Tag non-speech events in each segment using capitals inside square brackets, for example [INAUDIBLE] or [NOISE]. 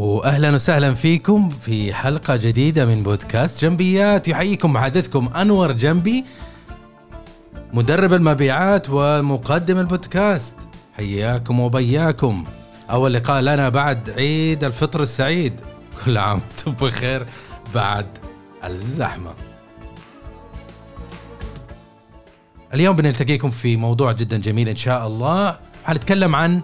واهلا وسهلا فيكم في حلقة جديدة من بودكاست جنبيات يحييكم محدثكم أنور جنبي مدرب المبيعات ومقدم البودكاست. حياكم وبياكم. أول لقاء لنا بعد عيد الفطر السعيد. كل عام وأنتم بخير بعد الزحمة. اليوم بنلتقيكم في موضوع جدا جميل إن شاء الله. حنتكلم عن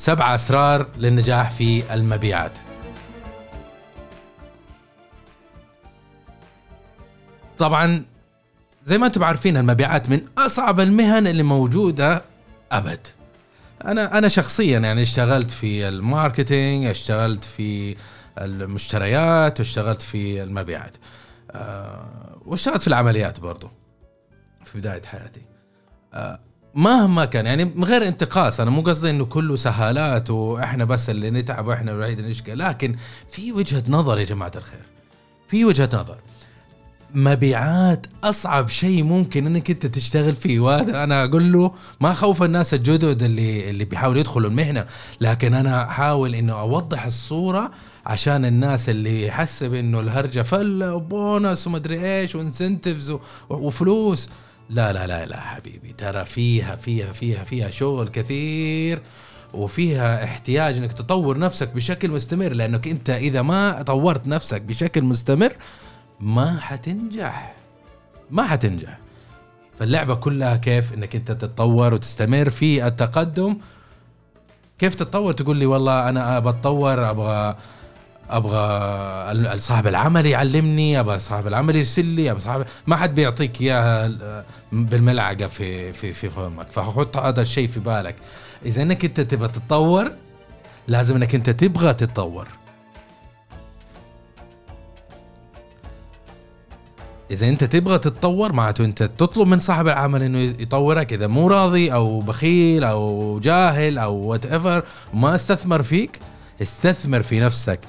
سبع أسرار للنجاح في المبيعات. طبعا زي ما أنتم عارفين المبيعات من أصعب المهن اللي موجودة أبد. أنا أنا شخصيا يعني اشتغلت في الماركتينج اشتغلت في المشتريات واشتغلت في المبيعات. أه واشتغلت في العمليات برضو في بداية حياتي. أه مهما كان يعني من غير انتقاص أنا مو قصدي إنه كله سهالات وإحنا بس اللي نتعب وإحنا الوحيد اللي نشقى لكن في وجهة نظر يا جماعة الخير في وجهة نظر. مبيعات أصعب شيء ممكن إنك أنت تشتغل فيه وهذا أنا أقول له ما خوف الناس الجدد اللي اللي بيحاولوا يدخلوا المهنة لكن أنا أحاول إنه أوضح الصورة عشان الناس اللي يحسب إنه الهرجة فله وبونس ومدري إيش وانسنتفز وفلوس. لا لا لا لا حبيبي. ترى فيها فيها فيها فيها شغل كثير وفيها احتياج إنك تطور نفسك بشكل مستمر لأنك أنت إذا ما طورت نفسك بشكل مستمر ما حتنجح. ما حتنجح. فاللعبة كلها كيف إنك أنت تتطور وتستمر في التقدم. كيف تتطور؟ تقول لي والله أنا بتطور أبغى أبغى صاحب العمل يعلمني أبغى صاحب العمل يرسل لي أبغى صاحب ما حد بيعطيك إياها بالملعقة في في في فمك فحط هذا الشيء في بالك. إذا إنك أنت تبغى تتطور لازم إنك أنت تبغى تتطور. إذا أنت تبغى تتطور معناته أنت تطلب من صاحب العمل إنه يطورك. إذا مو راضي أو بخيل أو جاهل أو whatever وما استثمر فيك استثمر في نفسك.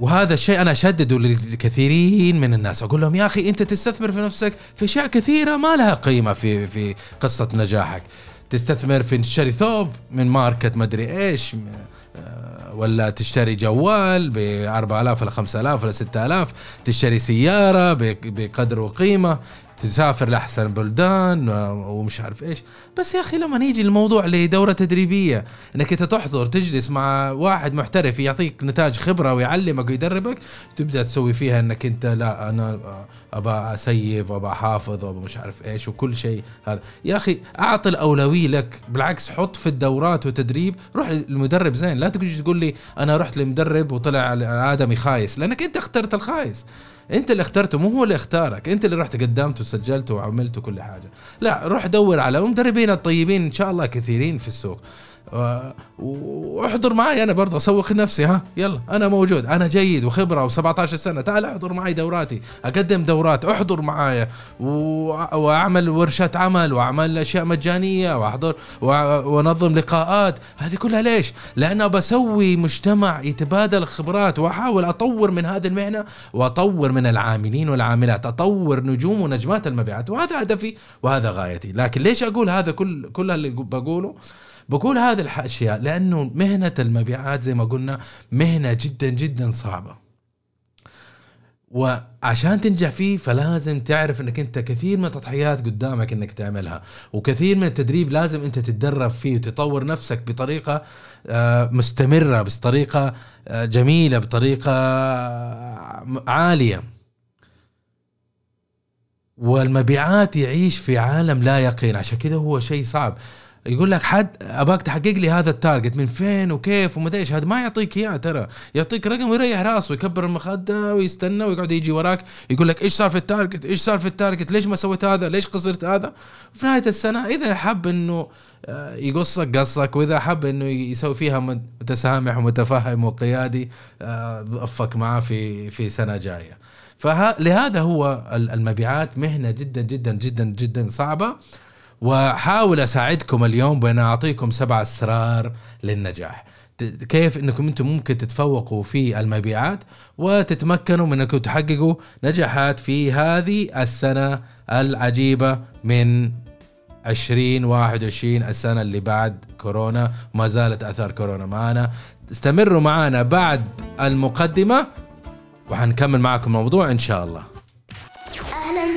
وهذا الشيء أنا أشدده للكثيرين من الناس. أقول لهم يا أخي أنت تستثمر في نفسك في أشياء كثيرة ما لها قيمة في في قصة نجاحك. تستثمر في تشتري ثوب من ماركه مدري إيش آه، ولا تشتري جوال ب 4000 ولا 5000 ولا 6000 تشتري سيارة بقدر وقيمة. تسافر لأحسن بلدان ومش عارف إيش. بس يا أخي لما نيجي الموضوع لدورة تدريبية إنك أنت تحضر تجلس مع واحد محترف يعطيك نتاج خبرة ويعلمك ويدربك تبدأ تسوي فيها إنك أنت لا أنا ابى اسيف وابى أحافظ وابى مش عارف إيش وكل شيء هذا. يا أخي اعطي الأولوية لك بالعكس حط في الدورات وتدريب روح للمدرب زين لا تجي تقول لي أنا رحت لمدرب وطلع آدمي خايس لأنك أنت اخترت الخايس. انت اللي اخترته مو هو اللي اختارك انت اللي رحت قدمت وسجلت وعملت كل حاجة. لا روح دور على مدربين الطيبين إن شاء الله كثيرين في السوق. واحضر معي أنا برضه أسوق نفسي ها؟ يلا أنا موجود أنا جيد وخبرة و17 سنة. تعال احضر معي دوراتي. أقدم دورات احضر معايا. وأعمل ورشه عمل وأعمل أشياء مجانية وأحضر وأنظم لقاءات. هذه كلها ليش؟ لأنه بسوي مجتمع يتبادل الخبرات وأحاول أطور من هذه المهنة وأطور من العاملين والعاملات أطور نجوم ونجمات المبيعات. وهذا هدفي وهذا غايتي. لكن ليش أقول هذا كل كل اللي بقوله؟ بقول هذه الأشياء لأنه مهنة المبيعات زي ما قلنا مهنة جدا جدا صعبة. وعشان تنجح فيه فلازم تعرف إنك أنت كثير من التضحيات قدامك إنك تعملها وكثير من التدريب لازم أنت تتدرب فيه وتطور نفسك بطريقة آه، مستمرة بطريقة آه، جميلة بطريقة آه، عالية. والمبيعات يعيش في عالم لا يقين. عشان كذا هو شيء صعب. يقول لك حد أبغاك تحقق لي هذا ال target من فين وكيف وما إيش؟ هذا ما يعطيك إياه ترى. يعطيك رقم ويريح راسه ويكبر المخدة ويستنى ويقعد يجي وراك. يقول لك إيش صار في ال target إيش صار في ال target ليش ما سويت هذا؟ ليش خسرت هذا؟ في نهاية السنة إذا حب إنه آه، يقصك قصك وإذا حب إنه يسوي فيها متسامح ومتفهم وقيادي ضفك آه، معاه في في سنة جاية. فلهذا هو المبيعات مهنة جدا جدا جدا جدا صعبة. واحاول أساعدكم اليوم بأن أعطيكم سبع أسرار للنجاح. كيف إنكم أنتم ممكن تتفوقوا في المبيعات وتتمكنوا من إنكم تحققوا نجاحات في هذه السنة العجيبة من 2021 السنة اللي بعد كورونا. ما زالت أثار كورونا معنا. استمروا معنا بعد المقدمة وحنكمل معكم الموضوع إن شاء الله.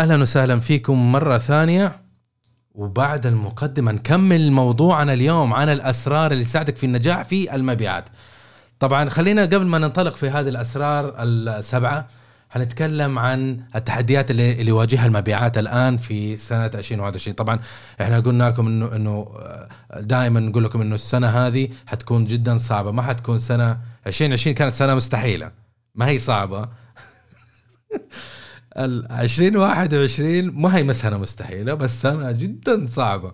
أهلا وسهلا فيكم مرة ثانية. وبعد المقدمة نكمل موضوعنا اليوم عن الأسرار اللي تساعدك في النجاح في المبيعات. طبعا خلينا قبل ما ننطلق في هذه الأسرار السبعة حنتكلم عن التحديات اللي اللي يواجهها المبيعات الآن في سنة 2021 طبعا إحنا قلنا لكم إنه إنه دائما نقول لكم إنه السنة هذه حتكون جدا صعبة. ما حتكون سنة 2020 كانت سنة مستحيلة. ما هي صعبة. [LAUGHS] ال 2021 ما هي مسألة مستحيلة بس سنة جدا صعبة.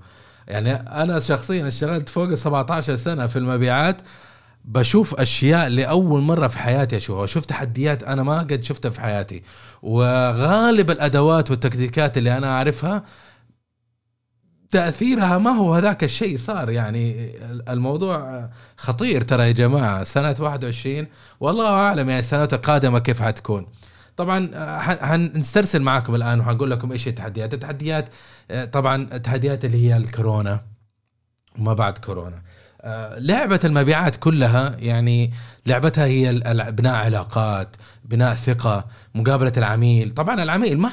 يعني أنا شخصيا اشتغلت فوق ال 17 سنة في المبيعات بشوف أشياء لأول مرة في حياتي أشوفها وشوف تحديات أنا ما قد شفتها في حياتي. وغالب الأدوات والتكتيكات اللي أنا أعرفها تأثيرها ما هو هذاك الشيء صار. يعني الموضوع خطير ترى يا جماعة سنة 21 والله أعلم يعني السنوات القادمة كيف حتكون. طبعا آه، حنسترسل معاكم الآن وحنقول لكم إيش التحديات. التحديات آه، طبعا التحديات اللي هي الكورونا وما بعد كورونا. آه، لعبة المبيعات كلها يعني لعبتها هي بناء علاقات بناء ثقة مقابلة العميل. طبعا العميل ما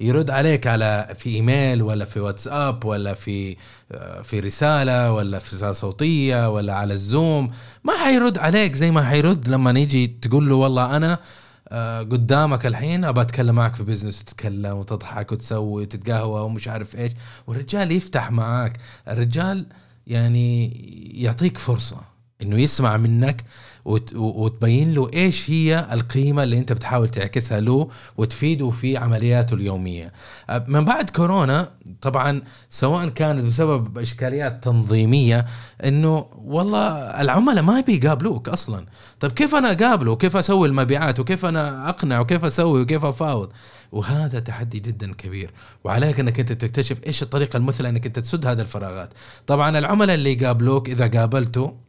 يرد عليك على في إيميل ولا في واتساب ولا في آه، في رسالة ولا في رسالة صوتية ولا على الزوم. ما حيرد عليك زي ما حيرد لما نيجي تقول له والله أنا آه، قدامك الحين ابى أتكلم معك في بزنس وتتكلم وتضحك وتسوي وتتقهوى ومش عارف إيش. والرجال يفتح معاك. الرجال يعني يعطيك فرصة. إنه يسمع منك وت- وتبين له إيش هي القيمة اللي أنت بتحاول تعكسها له وتفيده في عملياته اليومية. آه، من بعد كورونا طبعا سواء كانت بسبب إشكاليات تنظيمية إنه والله العملاء ما بيقابلوك أصلا. طيب كيف أنا أقابله؟ وكيف أسوي المبيعات؟ وكيف أنا اقنع وكيف أسوي؟ وكيف أفاوض؟ وهذا تحدي جدا كبير. وعليك إنك أنت تكتشف إيش الطريقة المثلى إنك أنت تسد هذه الفراغات. طبعا العملاء اللي يقابلوك إذا قابلته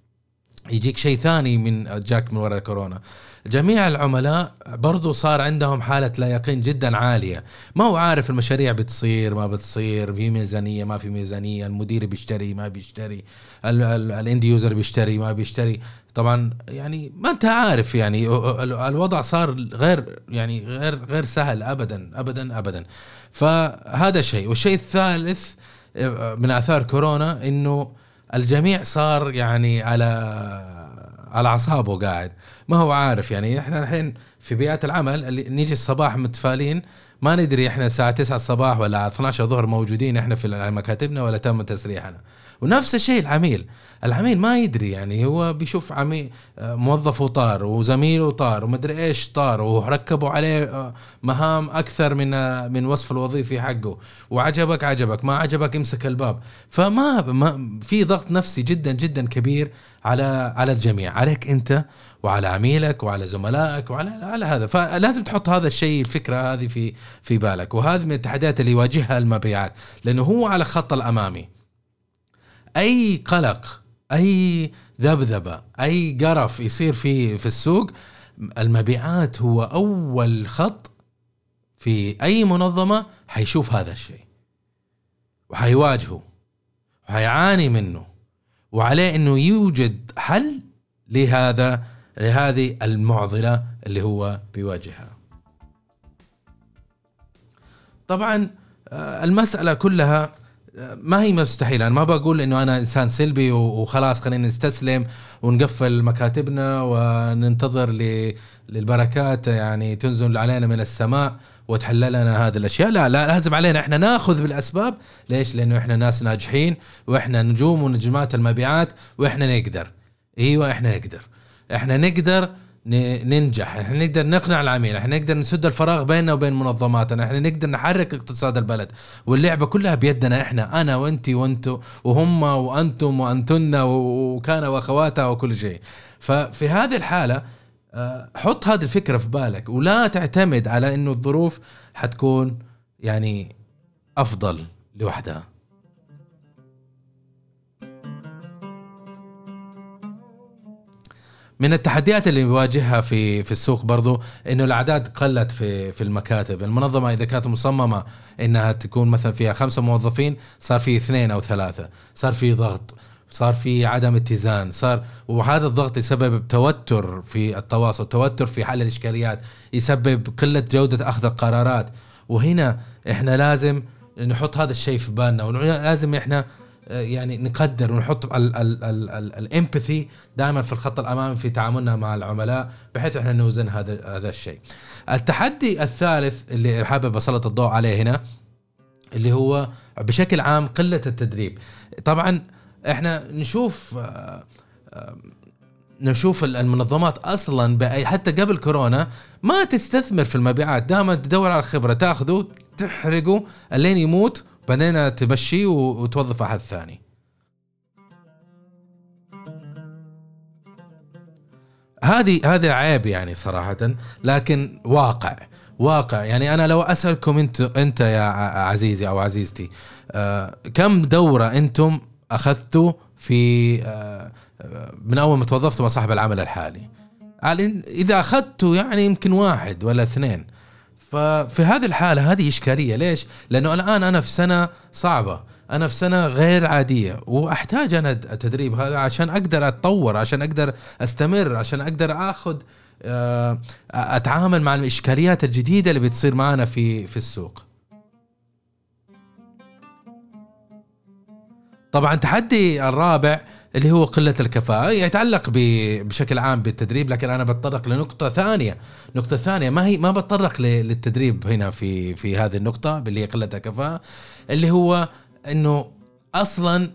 يجيك شيء ثاني من جاك من وراء كورونا. جميع العملاء برضو صار عندهم حالة لا يقين جدا عالية. ما هو عارف المشاريع بتصير ما بتصير في ميزانية ما في ميزانية المدير بيشتري ما بيشتري ال end user بيشتري ما بيشتري. طبعا يعني ما أنت عارف يعني ال- الوضع صار غير يعني غير غير سهل ابدا ابدا ابدا. فهذا شيء. والشيء الثالث من آثار كورونا إنه الجميع صار يعني على على أعصابه قاعد. ما هو عارف يعني إحنا الحين في بيئات العمل اللي نيجي الصباح متفائلين ما ندري إحنا الساعة 9 الصباح ولا 12 الظهر موجودين إحنا في مكاتبنا ولا تم تسريحنا. ونفس الشيء العميل. العميل ما يدري يعني هو بيشوف عميل آه، موظفه طار وزميله طار ومدري إيش طار وركبوا عليه آه، مهام أكثر من آه، من وصف الوظيفي حقه. وعجبك عجبك ما عجبك امسك الباب. فما ما في ضغط نفسي جدا جدا كبير على على الجميع عليك أنت وعلى عميلك وعلى زملائك وعلى على هذا. فلازم تحط هذا الشيء الفكرة هذه في في بالك. وهذه من التحديات اللي يواجهها المبيعات لأنه هو على الخط الأمامي. أي قلق أي ذبذبة أي قرف يصير في في السوق المبيعات هو أول خط في أي منظمة حيشوف هذا الشيء وحيواجهه وحيعاني منه وعليه إنه يوجد حل لهذا لهذه المعضلة اللي هو بيواجهها. طبعا آه، المسألة كلها ما هي مستحيله أنا ما بقول إنه أنا إنسان سلبي وخلاص خلينا نستسلم ونقفل مكاتبنا وننتظر للبركات يعني تنزل علينا من السماء وتحل لنا هذه الأشياء. لا لا لازم علينا. إحنا ناخذ بالأسباب. ليش؟ لأنه إحنا ناس ناجحين وإحنا نجوم ونجمات المبيعات وإحنا نقدر. إيوه إحنا نقدر. إحنا نقدر ننجح. إحنا نقدر نقنع العميل إحنا نقدر نسد الفراغ بيننا وبين منظماتنا إحنا نقدر نحرك اقتصاد البلد. واللعبة كلها بيدنا إحنا أنا وأنت وانتو وهم وأنتم وأنتن وكان واخواتها وكل شيء. ففي هذه الحالة آه، حط هذه الفكرة في بالك ولا تعتمد على إنه الظروف حتكون يعني أفضل لوحدها. من التحديات اللي بيواجهها في في السوق برضو إنه الأعداد قلت في في المكاتب. المنظمة إذا كانت مصممة إنها تكون مثلا فيها خمسة موظفين صار في اثنين أو ثلاثة. صار في ضغط صار في عدم اتزان صار وهذا الضغط يسبب توتر في التواصل توتر في حل الإشكاليات يسبب قلة جودة أخذ القرارات. وهنا إحنا لازم نحط هذا الشيء في بالنا ولازم إحنا يعني نقدر ونحط الإمباثي دائما في الخط الأمامي في تعاملنا مع العملاء بحيث إحنا نوزن هذا هذا الشيء. التحدي الثالث اللي حابب أسلط الضوء عليه هنا اللي هو بشكل عام قلة التدريب. طبعا إحنا نشوف آه، آه، نشوف ال- المنظمات أصلا بأي حتى قبل كورونا ما تستثمر في المبيعات دائما تدور على الخبره تاخذه تحرقه لين يموت بعدين تمشيه وتوظف أحد ثاني. هذه هذا عيب يعني صراحة لكن واقع. واقع. يعني أنا لو أسألكم انت أنت يا عزيزي أو عزيزتي آه كم دورة أنتم أخذتوا في آه من أول ما توظفتوا مع صاحب العمل الحالي؟ إذا أخذتوا يعني يمكن واحد ولا اثنين. ففي هذه الحالة هذه إشكالية. ليش؟ لأنه الآن أنا في سنة صعبة. أنا في سنة غير عادية. وأحتاج أنا التدريب هذا عشان أقدر أتطور عشان أقدر أستمر عشان أقدر آخذ آه، أتعامل مع الإشكاليات الجديدة اللي بتصير معنا في في السوق. طبعا التحدي الرابع اللي هو قلة الكفاءة يتعلق بشكل عام بالتدريب لكن أنا بتطرق لنقطة ثانية. نقطة ثانية ما هي ما بتطرق للتدريب هنا في في هذه النقطة اللي هي قلة الكفاءة اللي هو إنه أصلا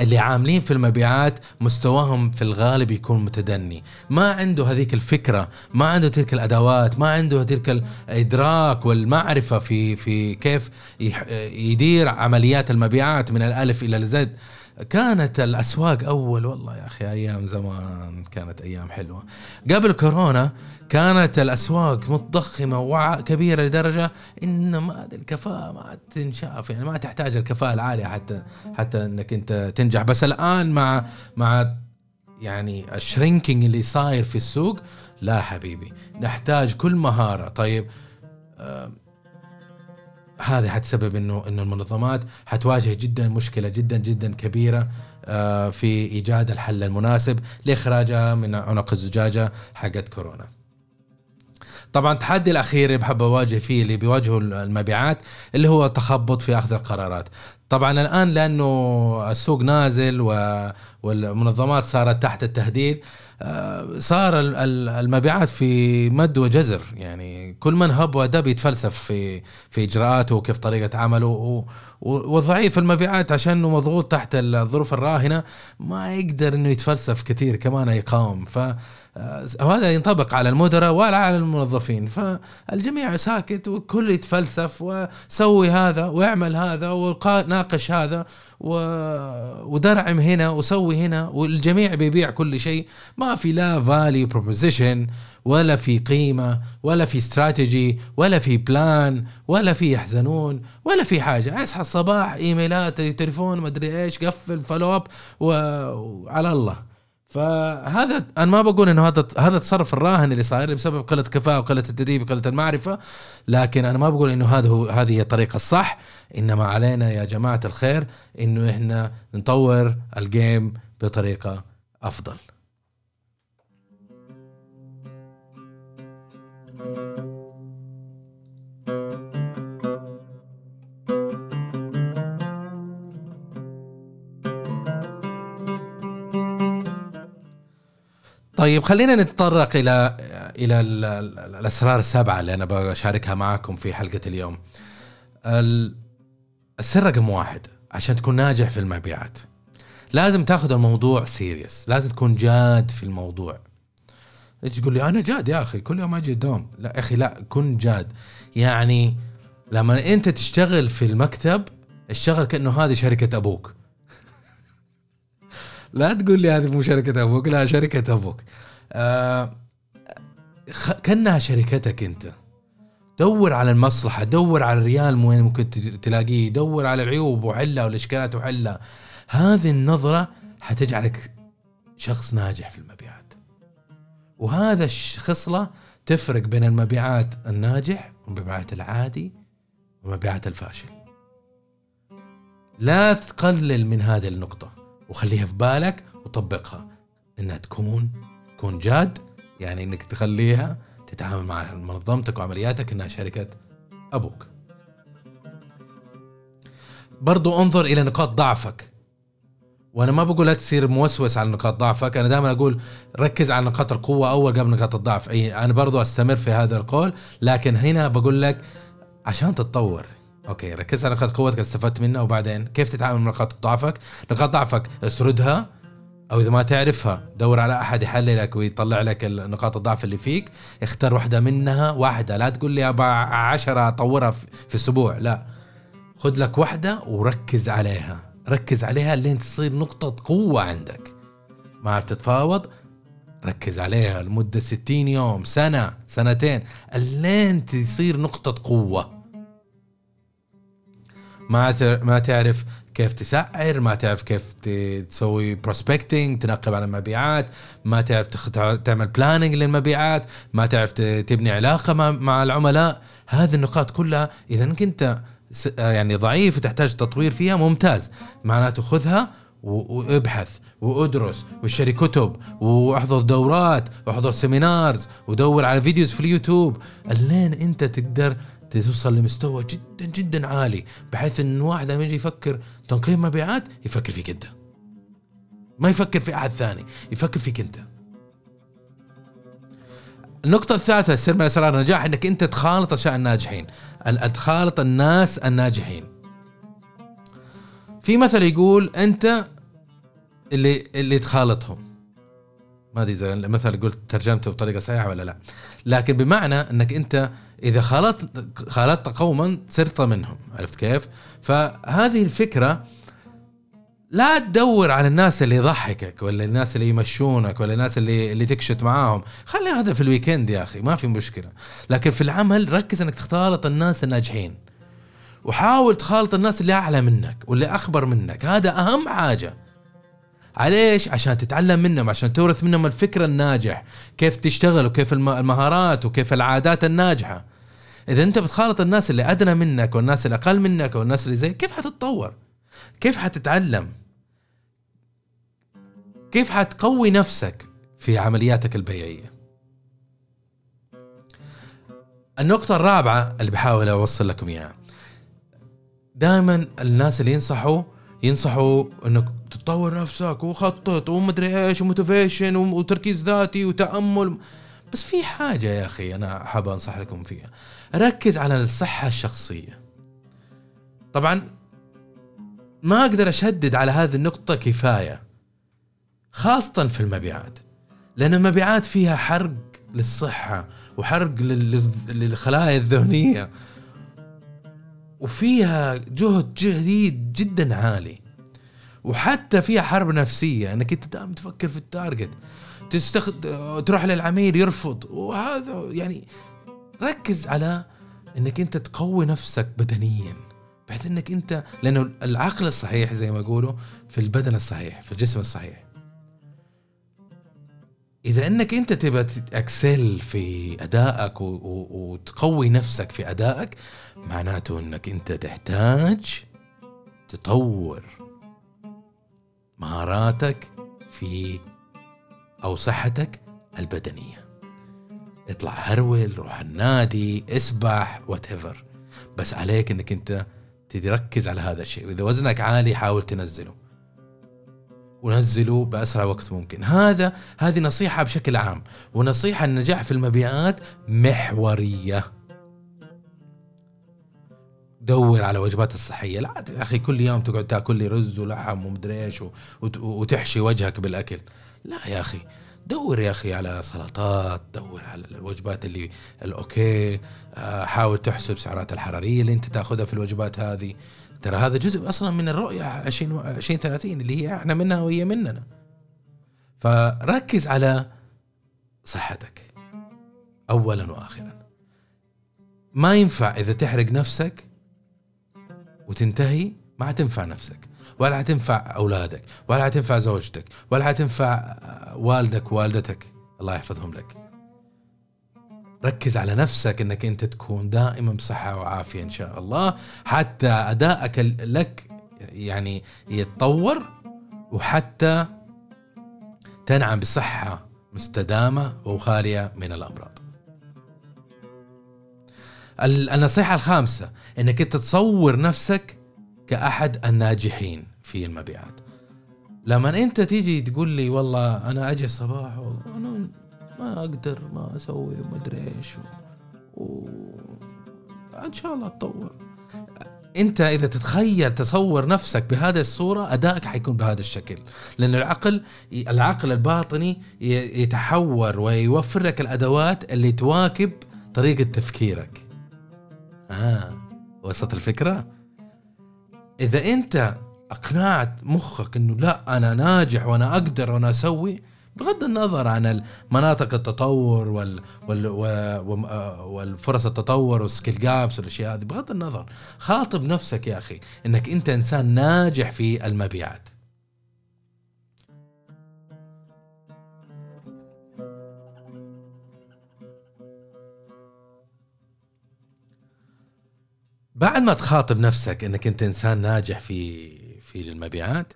اللي عاملين في المبيعات مستواهم في الغالب يكون متدني. ما عنده هذيك الفكرة ما عنده تلك الأدوات ما عنده تلك الإدراك والمعرفة في في كيف يدير عمليات المبيعات من الألف إلى الزد. كانت الأسواق أول والله يا أخي أيام زمان كانت أيام حلوة. قبل كورونا كانت الأسواق متضخمة وكبيرة لدرجة إن ما الكفاءة ما تنشاف يعني ما تحتاج الكفاءة العالية حتى حتى إنك أنت تنجح. بس الآن مع مع يعني الشرينكينج اللي صاير في السوق لا حبيبي نحتاج كل مهارة. طيب آه هذا حتسبب انه إنه المنظمات حتواجه جدا مشكلة جدا جدا كبيرة آه في إيجاد الحل المناسب لإخراجها من عنق الزجاجة حقت كورونا. طبعا التحدي الأخير اللي بحب أواجه فيه اللي بيواجهه المبيعات اللي هو التخبط في أخذ القرارات. طبعا الآن لأنه السوق نازل والمنظمات صارت تحت التهديد آه، صار ال- ال- المبيعات في مد وجزر. يعني كل من هب ودب يتفلسف في في إجراءاته وكيف طريقة عمله وضعيف المبيعات عشان إنه مضغوط تحت الظروف الراهنة ما يقدر إنه يتفلسف كثير كمان يقاوم. ف وهذا ينطبق على المدراء ولا على الموظفين. فالجميع ساكت والكل يتفلسف وسوي هذا واعمل هذا وناقش هذا و... ودرعم هنا وسوي هنا والجميع بيبيع كل شيء. ما في لا value proposition ولا في قيمة ولا في استراتيجي ولا في plan ولا في يحزنون ولا في حاجة. أصحى الصباح إيميلات تليفون مدري إيش قفل follow up وعلى الله. فهذا أنا ما بقول إنه هذا هذا التصرف الراهن اللي صاير بسبب قلة كفاءة وقلة التدريب وقلة المعرفة لكن أنا ما بقول إنه هذا هو هذه هي الطريقة الصح إنما علينا يا جماعة الخير إنه إحنا نطور الجيم بطريقة أفضل. طيب خلينا نتطرق إلى إلى ال- ال- الأسرار السبعه اللي أنا بشاركها معكم في حلقة اليوم. ال- السر رقم واحد عشان تكون ناجح في المبيعات لازم تاخذ الموضوع سيريس، لازم تكون جاد في الموضوع. إيش تقول لي أنا جاد يا أخي كل يوم أجي الدوام لا يا أخي لا كن جاد يعني لما أنت تشتغل في المكتب اشتغل كأنه هذه شركة أبوك لا تقول لي هذه مو شركة أبوك لا شركة أبوك. آه كأنها شركتك أنت. دور على المصلحة دور على الريال وين ممكن تلاقيه دور على العيوب وحلها والإشكالات وحلها هذه النظرة حتجعلك شخص ناجح في المبيعات. وهذا الخصلة تفرق بين المبيعات الناجح والمبيعات العادي ومبيعات الفاشل. لا تقلل من هذه النقطة. وخليها في بالك وطبقها. إنها تكون تكون جاد يعني إنك تخليها تتعامل مع منظمتك وعملياتك إنها شركة أبوك. برضو انظر إلى نقاط ضعفك. وأنا ما بقول لا تصير موسوس على نقاط ضعفك أنا دائما أقول ركز على نقاط القوة أول قبل نقاط الضعف. أي أنا برضو أستمر في هذا القول لكن هنا بقول لك عشان تتطور أوكي ركز على نقاط قوتك استفدت منها وبعدين كيف تتعامل مع نقاط ضعفك؟ نقاط ضعفك اسردها أو إذا ما تعرفها دور على أحد يحللك ويطلع لك نقاط الضعف اللي فيك. اختار واحدة منها واحدة. لا تقول لي ابى عشرة أطورها في أسبوع لا. خذ لك واحدة وركز عليها. ركز عليها لين تصير نقطة قوة عندك. ما عرفت تتفاوض؟ ركز عليها لمدة 60 يوم سنة سنتين لين تصير نقطة قوة. ما ما تعرف كيف تسعر ما تعرف كيف تسوي prospecting تنقب على المبيعات ما تعرف تعمل planning للمبيعات ما تعرف تبني علاقة مع, العملاء. هذه النقاط كلها أنت س- يعني ضعيف وتحتاج تطوير فيها ممتاز. معناته خذها وابحث وادرس واشتري كتب واحضر دورات واحضر seminars ودور على videos في اليوتيوب. لين أنت تقدر توصل لمستوى جدا جدا عالي بحيث إن واحد لما يجي يفكر تنقيم مبيعات يفكر فيك أنت. ما يفكر في أحد ثاني يفكر فيك أنت. النقطة الثالثة سر من اسرار النجاح إنك أنت تخالط أشياء الناجحين. أن تخالط الناس الناجحين. في مثل يقول أنت اللي اللي تخالطهم. ما أدري إذا المثل قلت ترجمته بطريقة صحيحة ولا لا. لكن بمعنى إنك أنت إذا خالطت خالطت قوما صرت منهم عرفت كيف؟ فهذه الفكرة لا تدور على الناس اللي يضحكك ولا الناس اللي يمشونك ولا الناس اللي اللي تكشت معاهم. خلي هذا في الويكند يا أخي ما في مشكلة. لكن في العمل ركز إنك تختلط الناس الناجحين. وحاول تخالط الناس اللي أعلى منك واللي أخبر منك. هذا أهم حاجة. عليش؟ عشان تتعلم منهم عشان تورث منهم الفكر الناجح. كيف تشتغل وكيف الم- المهارات وكيف العادات الناجحة. إذا أنت بتخالط الناس اللي أدنى منك والناس اللي أقل منك والناس اللي زي كيف حتتطور؟ كيف حتتعلم؟ كيف حتقوي نفسك في عملياتك البيعية النقطة الرابعة اللي بحاول أوصل لكم إياها. دائما الناس اللي ينصحوا ينصحوا إنك تطور نفسك وخطط ومدري إيش وموتيفيشن وتركيز ذاتي وتأمل. بس في حاجة يا أخي أنا حاب أنصح لكم فيها. ركز على الصحة الشخصية. طبعا ما أقدر أشدد على هذه النقطة كفاية خاصة في المبيعات لأن المبيعات فيها حرق للصحة وحرق لل- للخلايا الذهنية. وفيها جهد جديد جدا عالي. وحتى فيها حرب نفسية أنك أنت دائما تفكر في التارجت. تستخد... تروح للعميل يرفض. وهذا يعني ركز على أنك أنت تقوي نفسك بدنيا بحيث أنك أنت لأنه العقل الصحيح زي ما يقولوا في البدن الصحيح في الجسم الصحيح. إذا إنك أنت تبى تأكسل في أدائك و... و... وتقوي نفسك في أدائك معناته إنك أنت تحتاج تطور مهاراتك في أو صحتك البدنية. اطلع هرول روح النادي اسبح وات بس عليك إنك أنت تركز على هذا الشيء. وإذا وزنك عالي حاول تنزله. ونزله بأسرع وقت ممكن. هذا هذه نصيحة بشكل عام. ونصيحة النجاح في المبيعات محورية. دور على وجبات الصحية. لا يا أخي كل يوم تقعد تأكل لي رز ولحم ومدري إيش وتحشي وجهك بالأكل. لا يا أخي. دور يا أخي على سلطات. دور على الوجبات اللي الاوكي آه، حاول تحسب سعرات الحرارية اللي أنت تأخذها في الوجبات هذه. ترى هذا جزء أصلا من الرؤية 20 2030 اللي هي إحنا منها وهي مننا. فركز على صحتك اولا واخرا. ما ينفع إذا تحرق نفسك وتنتهي ما حتنفع نفسك. ولا حتنفع أولادك ولا حتنفع زوجتك ولا حتنفع والدك ووالدتك الله يحفظهم لك. ركز على نفسك إنك أنت تكون دائما بصحة وعافية إن شاء الله حتى أدائك لك يعني يتطور وحتى تنعم بصحة مستدامة وخالية من الأمراض. النصيحة الخامسة إنك أنت تصور نفسك كأحد الناجحين في المبيعات. لما أنت تيجي تقول لي والله أنا أجي الصباح والله أنا ما أقدر ما أسوي ما أدري إيش. و... إن شاء الله اتطور أنت إذا تتخيل تصور نفسك بهذه الصورة أدائك حيكون بهذا الشكل. لأن العقل العقل الباطني يتحور ويوفر لك الأدوات اللي تواكب طريقة تفكيرك. آه وصلت الفكرة؟ إذا أنت أقنعت مخك إنه لا أنا ناجح وأنا أقدر وأنا أسوي بغض النظر عن مناطق التطور وال, وال, والفرص التطور والسكيل جابس والأشياء هذه بغض النظر. خاطب نفسك يا أخي إنك أنت إنسان ناجح في المبيعات. بعد ما تخاطب نفسك إنك أنت إنسان ناجح في في المبيعات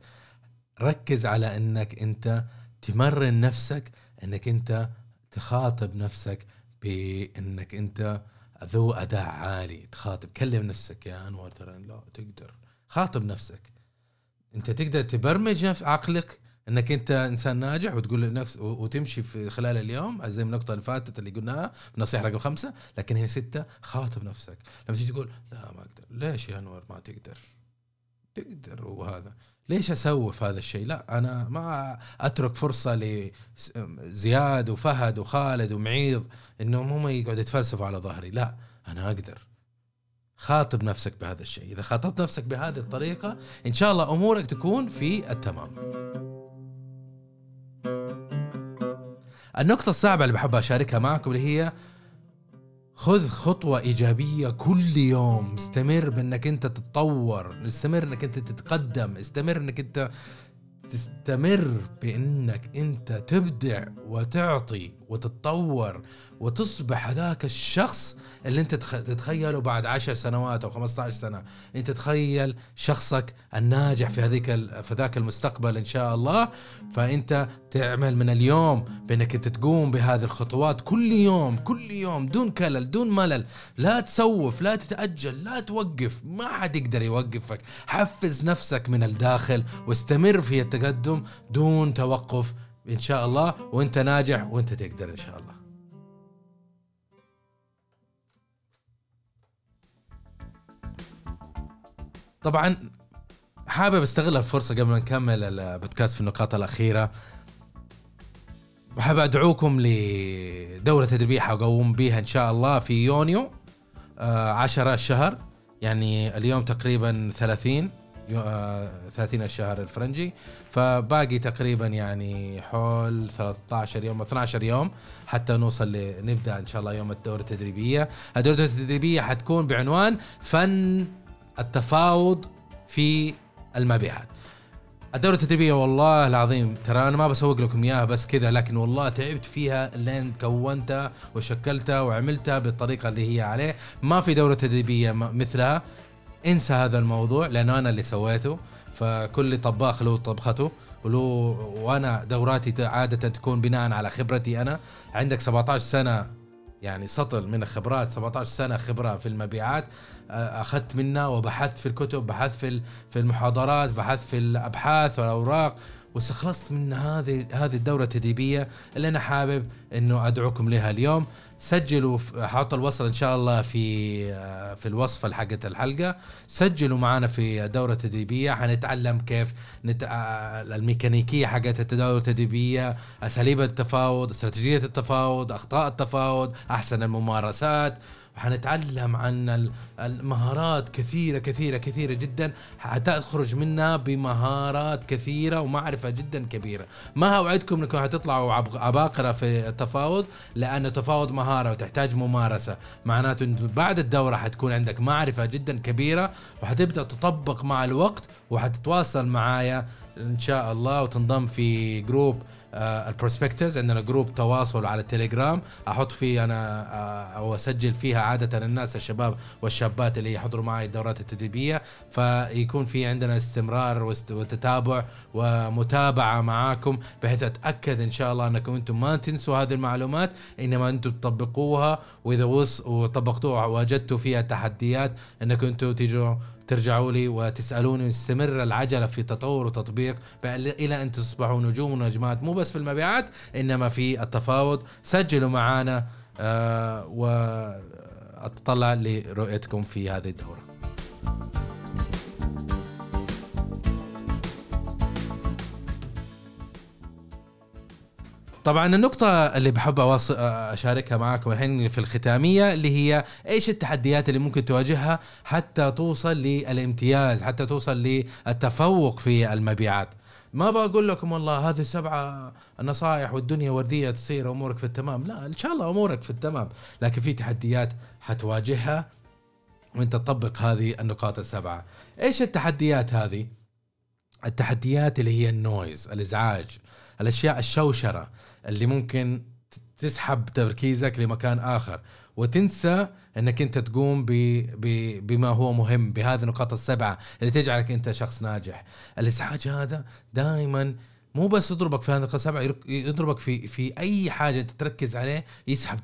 ركز على إنك أنت تمرن نفسك إنك أنت تخاطب نفسك بإنك أنت ذو اداء عالي تخاطب كلم نفسك يا أنور ترى لا تقدر. خاطب نفسك. أنت تقدر تبرمج عقلك إنك أنت إنسان ناجح وتقول لنفس وتمشي في خلال اليوم زي النقطة اللي فاتت اللي قلناها نصيحة رقم خمسة لكن هي ستة خاطب نفسك. لما تيجي تقول لا ما أقدر ليش يا أنور ما تقدر؟ تقدر وهذا ليش اسوف هذا الشيء؟ لا أنا ما أترك فرصة لزياد وفهد وخالد ومعيض إنهم هم يقعدوا يتفلسفوا على ظهري. لا أنا أقدر. خاطب نفسك بهذا الشيء. إذا خاطبت نفسك بهذه الطريقة إن شاء الله أمورك تكون في التمام. النقطة الصعبة اللي بحب أشاركها معكم اللي هي خذ خطوة إيجابية كل يوم. استمر بأنك أنت تتطور استمر أنك أنت تتقدم استمر أنك أنت تستمر بأنك أنت تبدع وتعطي وتتطور وتصبح هذاك الشخص اللي انت تتخيله بعد عشر سنوات أو 15 سنة. انت تخيل شخصك الناجح في هذيك في ذاك المستقبل إن شاء الله. فأنت تعمل من اليوم بأنك أنت تقوم بهذه الخطوات كل يوم كل يوم دون كلل دون ملل. لا تسوف لا تتأجل لا توقف. ما حد يقدر يوقفك. حفز نفسك من الداخل واستمر في التقدم دون توقف إن شاء الله وأنت ناجح وأنت تقدر إن شاء الله. طبعا حابب أستغل الفرصة قبل ما نكمل البودكاست في النقاط الأخيرة. بحب أدعوكم لدورة تدريبيه حقوم بها إن شاء الله في يونيو آه، عشرة الشهر يعني اليوم تقريبا 30 30 الشهر الفرنجي. فباقي تقريبا يعني حول 13 يوم 12 يوم حتى نوصل نبدأ إن شاء الله يوم الدورة التدريبية. الدورة التدريبية حتكون بعنوان فن التفاوض في المبيعات. الدورة التدريبية والله العظيم ترى أنا ما بسوق لكم إياها بس كذا لكن والله تعبت فيها لين كونتها وشكلتها وعملتها بالطريقة اللي هي عليه. ما في دورة تدريبية مثلها. انسى هذا الموضوع لأنه أنا اللي سويته. فكل طباخ له طبخته ولو وأنا دوراتي عادة تكون بناء على خبرتي أنا. عندك 17 سنة يعني سطل من الخبرات 17 سنة خبرة في المبيعات أخذت منها وبحثت في الكتب بحثت في في المحاضرات بحثت في الأبحاث والأوراق. واستخلصت من هذه هذه الدورة التدريبية اللي أنا حابب إنه أدعوكم لها اليوم. سجلوا حاط الوصل إن شاء الله في آه، في الوصفه حقت الحلقة. سجلوا معنا في دورة تدريبية. حنتعلم كيف نت... آه، الميكانيكية حقت الدورة التدريبية أساليب التفاوض استراتيجية التفاوض أخطاء التفاوض أحسن الممارسات. وحنتعلم عن ال- المهارات كثيرة كثيرة كثيرة جدا. حتخرج منها بمهارات كثيرة ومعرفة جدا كبيرة. ما أوعدكم أنكم حتطلعوا عب- عباقرة في التفاوض؟ لأن التفاوض مهارة وتحتاج ممارسة. معناته أنه بعد الدورة حتكون عندك معرفة جدا كبيرة وحتبدأ تطبق مع الوقت وحتتواصل معايا إن شاء الله وتنضم في group آه ال prospectors عندنا group تواصل على التليجرام أحط فيه أنا آه أو أسجل فيها عادة الناس الشباب والشابات اللي يحضروا معي الدورات التدريبية. فيكون في عندنا استمرار وتتابع ومتابعة معاكم بحيث أتأكد إن شاء الله أنكم أنتم ما تنسوا هذه المعلومات إنما أنتم تطبقوها. وإذا وص وطبقتوها وجدتوا فيها تحديات أنكم أنتم تيجوا ترجعوا لي وتسألوني ويستمر العجلة في تطور وتطبيق إلى أن تصبحوا نجوم ونجمات مو بس في المبيعات إنما في التفاوض. سجلوا معنا آه وأتطلع لرؤيتكم في هذه الدورة. طبعا النقطة اللي بحب أواص- أشاركها معكم الحين في الختامية اللي هي إيش التحديات اللي ممكن تواجهها حتى توصل للامتياز حتى توصل للتفوق في المبيعات. ما بقول لكم والله هذه سبعة نصائح والدنيا وردية تصير أمورك في التمام. لا إن شاء الله أمورك في التمام. لكن في تحديات حتواجهها وأنت تطبق هذه النقاط السبعة. إيش التحديات هذه؟ التحديات اللي هي النويز الإزعاج الأشياء الشوشرة. اللي ممكن تسحب تركيزك لمكان آخر وتنسى إنك أنت تقوم ب... ب... بما هو مهم بهذه النقاط السبعة اللي تجعلك أنت شخص ناجح الإزعاج هذا دائما مو بس يضربك في هذه النقاط السبعة يضربك في في أي حاجة أنت تركز عليه يسحب.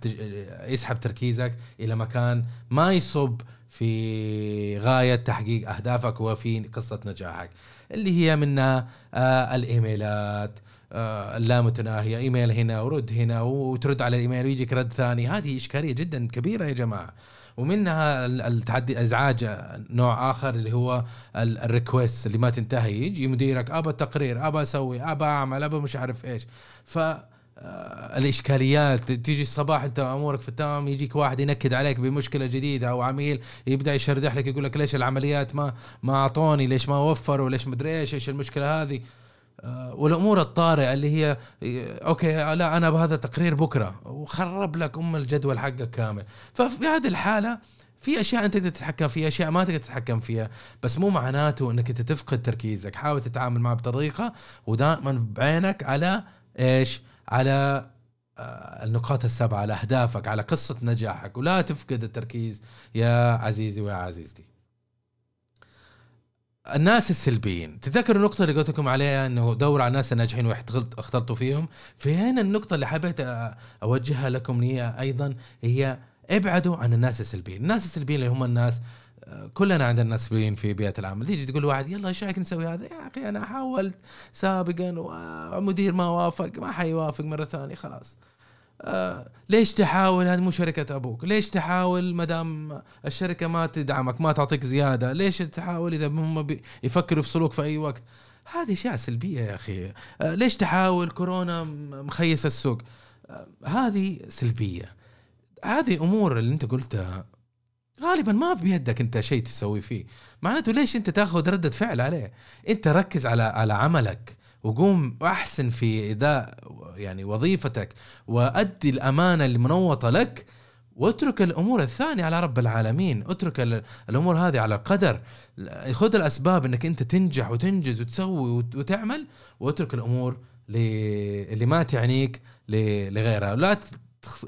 يسحب تركيزك إلى مكان ما يصب في غاية تحقيق أهدافك وفي قصة نجاحك اللي هي منها آه الإيميلات آه اللامتناهية إيميل هنا ورد هنا وترد على الايميل ويجيك رد ثاني. هذه إشكالية جدا كبيرة يا جماعة. ومنها ال- التحدي إزعاج نوع آخر اللي هو ال- ال request اللي ما تنتهي. يجي مديرك ابى التقرير ابى أسوي ابى أعمل ابى مش عارف إيش. ف الإشكاليات. تيجي الصباح أنت أمورك في التمام يجيك واحد ينكد عليك بمشكلة جديدة أو عميل يبدأ يشردح لك يقول لك ليش العمليات ما ما أعطوني؟ ليش ما وفروا؟ ليش مدري إيش؟ إيش المشكلة هذه؟ آه، والأمور الطارئة اللي هي آه، أوكي آه، لا أنا بهذا التقرير بكرة وخرب لك أم الجدول حقك كامل. ففي هذه الحالة في أشياء أنت تقدر تتحكم فيها أشياء ما تقدر تتحكم فيها بس مو معناته إنك أنت تفقد تركيزك. حاول تتعامل معه بطريقة ودائما بعينك على إيش؟ على آه، النقاط السبعة على أهدافك على قصة نجاحك. ولا تفقد التركيز يا عزيزي ويا عزيزتي. الناس السلبيين. تذكروا النقطة اللي قلت لكم عليها إنه دور على الناس الناجحين واختلط اختلطوا فيهم؟ في هنا النقطة اللي حبيت أ- أوجهها لكم هي أيضا؟ هي ابعدوا عن الناس السلبيين، الناس السلبيين اللي هم الناس آه، كلنا عندنا ناس سلبيين في بيئة العمل، تيجي تقول واحد يلا إيش رأيك نسوي هذا؟ يا أخي أنا حاولت سابقا ومدير ما وافق ما حيوافق مرة ثانية خلاص. آه ليش تحاول؟ هذه مو شركة أبوك. ليش تحاول ما دام الشركة ما تدعمك ما تعطيك زيادة؟ ليش تحاول إذا هم يفكروا يفصلوك في أي وقت؟ هذه أشياء سلبية يا أخي. آه ليش تحاول؟ كورونا مخيس السوق. آه هذه سلبية. هذه أمور اللي أنت قلتها غالبا ما بيدك أنت شيء تسوي فيه. معناته ليش أنت تاخذ ردة فعل عليه؟ أنت ركز على على عملك وقوم أحسن في اداء يعني وظيفتك وأدي الأمانة اللي منوطه لك واترك الأمور الثانية على رب العالمين. اترك ال- الأمور هذه على القدر. خذ الأسباب إنك أنت تنجح وتنجز وتسوي وت- وتعمل واترك الأمور اللي ما تعنيك لغيرها. لا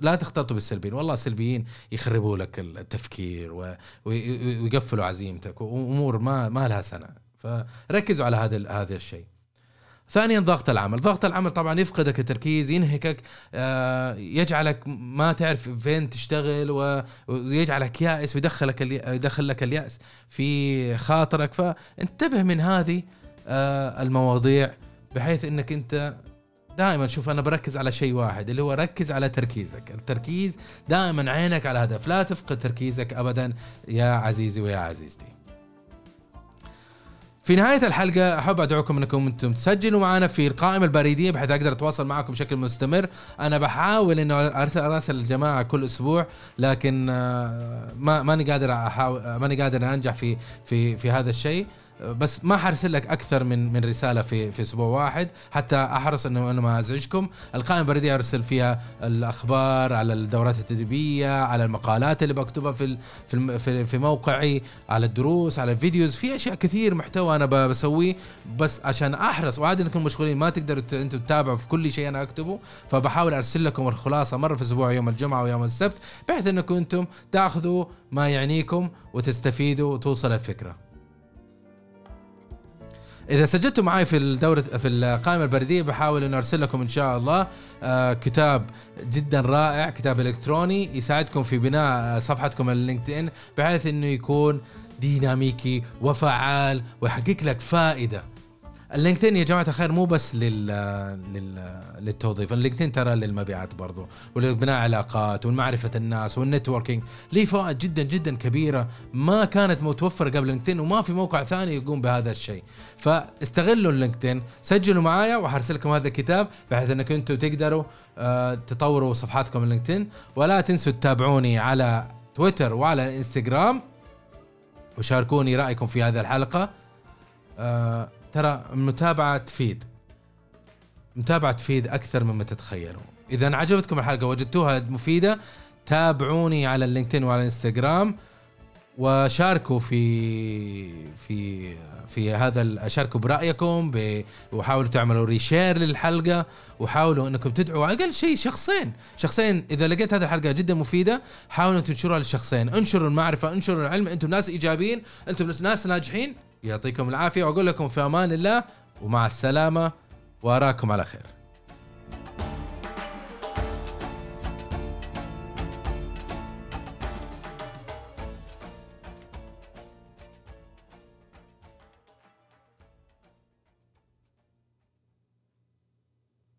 لا تختلطوا بالسلبيين والله السلبيين يخربوا لك التفكير ويقفلوا عزيمتك وأمور ما ما لها سنة. فركزوا على هذا هذا الشيء. ثانيا ضغط العمل. ضغط العمل طبعا يفقدك التركيز ينهكك آه، يجعلك ما تعرف فين تشتغل ويجعلك يائس ويدخلك يدخل لك اليأس في خاطرك. فانتبه من هذه آه، المواضيع بحيث إنك أنت دائما شوف أنا بركز على شيء واحد اللي هو ركز على تركيزك. التركيز دائما عينك على هدف لا تفقد تركيزك ابدا. يا عزيزي ويا عزيزتي. في نهاية الحلقة أحب أدعوكم أنكم أنتم تسجلوا معنا في القائمة البريدية بحيث أقدر أتواصل معكم بشكل مستمر. أنا بحاول أنه أرسل أراسل الجماعة كل أسبوع لكن آه، ما ماني قادر أحاول ماني قادر أنجح في في في هذا الشيء. بس ما حرسل لك أكثر من من رسالة في في أسبوع واحد. حتى أحرص انه أنا ما أزعجكم. القائمة البريدية ارسل فيها الأخبار على الدورات التدريبية على المقالات اللي بكتبها في في في, موقعي على الدروس على الفيديوز. في أشياء كثير محتوى أنا بسويه. بس عشان أحرص وعادي إنكم مشغولين ما تقدروا أنتم تتابعوا في كل شيء أنا أكتبه. فبحاول أرسل لكم الخلاصة مرة في الأسبوع يوم الجمعة ويوم السبت بحيث إنكم أنتم تأخذوا ما يعنيكم وتستفيدوا وتوصل الفكرة. إذا سجلتوا معي في الدورة في القائمة البريدية بحاول انه أرسل لكم إن شاء الله آه كتاب جدا رائع كتاب إلكتروني يساعدكم في بناء آه، صفحتكم ال LinkedIn بحيث إنه يكون ديناميكي وفعال ويحقق لك فائدة. ال LinkedIn يا جماعة الخير مو بس لل... لل... للتوظيف ال LinkedIn ترى للمبيعات برضو ولبناء علاقات ومعرفه الناس وال networking. ليه فوائد جدا جدا كبيرة ما كانت متوفرة قبل LinkedIn وما في موقع ثاني يقوم بهذا الشيء. فاستغلوا ال LinkedIn سجلوا معايا وحرسل لكم هذا الكتاب بحيث انكم أنتم تقدروا آه، تطوروا صفحاتكم ال LinkedIn ولا تنسوا تتابعوني على تويتر وعلى الانستغرام وشاركوني رأيكم في هذه الحلقة. آه ترى المتابعة تفيد متابعة تفيد أكثر مما تتخيلوا. إذا عجبتكم الحلقة وجدتوها مفيدة تابعوني على ال LinkedIn وعلى الانستغرام وشاركوا في في في هذا شاركوا برأيكم وحاولوا تعملوا ريشير للحلقة وحاولوا إنكم تدعوا أقل شيء شخصين. شخصين إذا لقيت هذه الحلقة جدا مفيدة حاولوا تنشروها للشخصين انشروا المعرفة انشروا العلم. أنتم ناس إيجابيين أنتم ناس ناجحين. يعطيكم العافية وأقول لكم في أمان الله ومع السلامة وأراكم على خير.